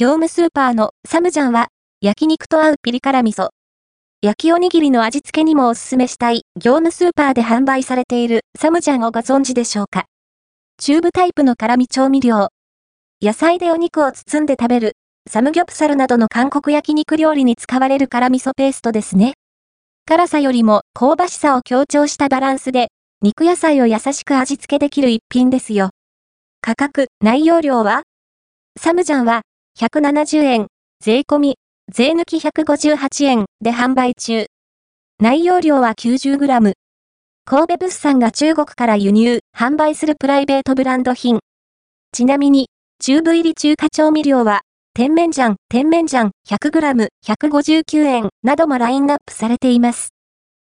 業務スーパーのサムジャンは、焼肉と合うピリ辛味噌。焼きおにぎりの味付けにもおすすめしたい、業務スーパーで販売されているサムジャンをご存知でしょうか。チューブタイプの辛味調味料。野菜でお肉を包んで食べる、サムギョプサルなどの韓国焼肉料理に使われる辛味噌ペーストですね。辛さよりも香ばしさを強調したバランスで、肉野菜を優しく味付けできる一品ですよ。価格、内容量はサムジャンは？170円、税込み、税抜き158円で販売中。内容量は 90g。神戸物産が中国から輸入、販売するプライベートブランド品。ちなみに、チューブ入り中華調味料は、甜麺醤、甜麺醤 100g、159円などもラインナップされています。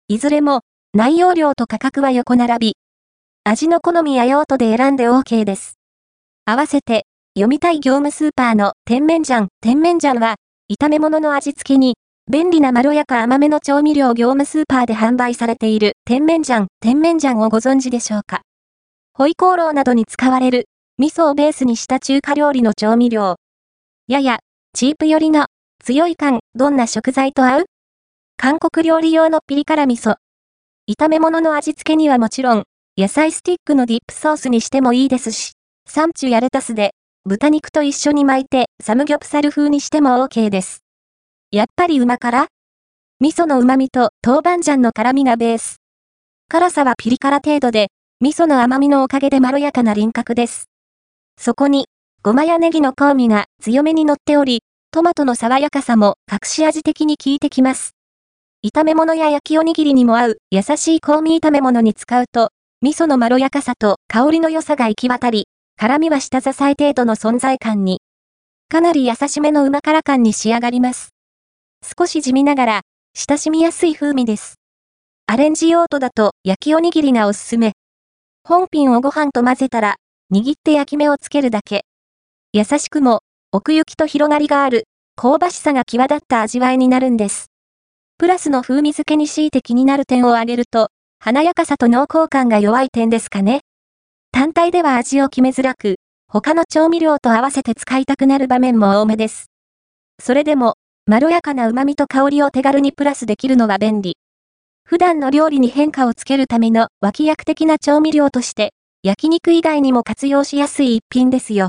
いずれも、内容量と価格は横並び。味の好みや用途で選んで OK です。合わせて、読みたい業務スーパーの甜麺醤、甜麺醤は、炒め物の味付けに、便利なまろやか甘めの調味料業務スーパーで販売されている甜麺醤、甜麺醤をご存知でしょうか？ホイコーローなどに使われる、味噌をベースにした中華料理の調味料。やや、チープ寄りの、強い感、どんな食材と合う？韓国料理用のピリ辛味噌。炒め物の味付けにはもちろん、野菜スティックのディップソースにしてもいいですし、サンチュやレタスで、豚肉と一緒に巻いてサムギョプサル風にしても OK です。やっぱり旨辛？味噌の旨味と豆板醤の辛味がベース。辛さはピリ辛程度で、味噌の甘みのおかげでまろやかな輪郭です。そこに、ごまやネギの香味が強めに乗っており、トマトの爽やかさも隠し味的に効いてきます。炒め物や焼きおにぎりにも合う優しい香味炒め物に使うと、味噌のまろやかさと香りの良さが行き渡り、辛味は下支え程度の存在感に、かなり優しめの旨辛感に仕上がります。少し地味ながら、親しみやすい風味です。アレンジ用途だと焼きおにぎりがおすすめ。本品をご飯と混ぜたら、握って焼き目をつけるだけ。優しくも、奥行きと広がりがある、香ばしさが際立った味わいになるんです。プラスの風味付けに強いて気になる点を挙げると、華やかさと濃厚感が弱い点ですかね。単体では味を決めづらく、他の調味料と合わせて使いたくなる場面も多めです。それでも、まろやかな旨味と香りを手軽にプラスできるのが便利。普段の料理に変化をつけるための脇役的な調味料として、焼肉以外にも活用しやすい一品ですよ。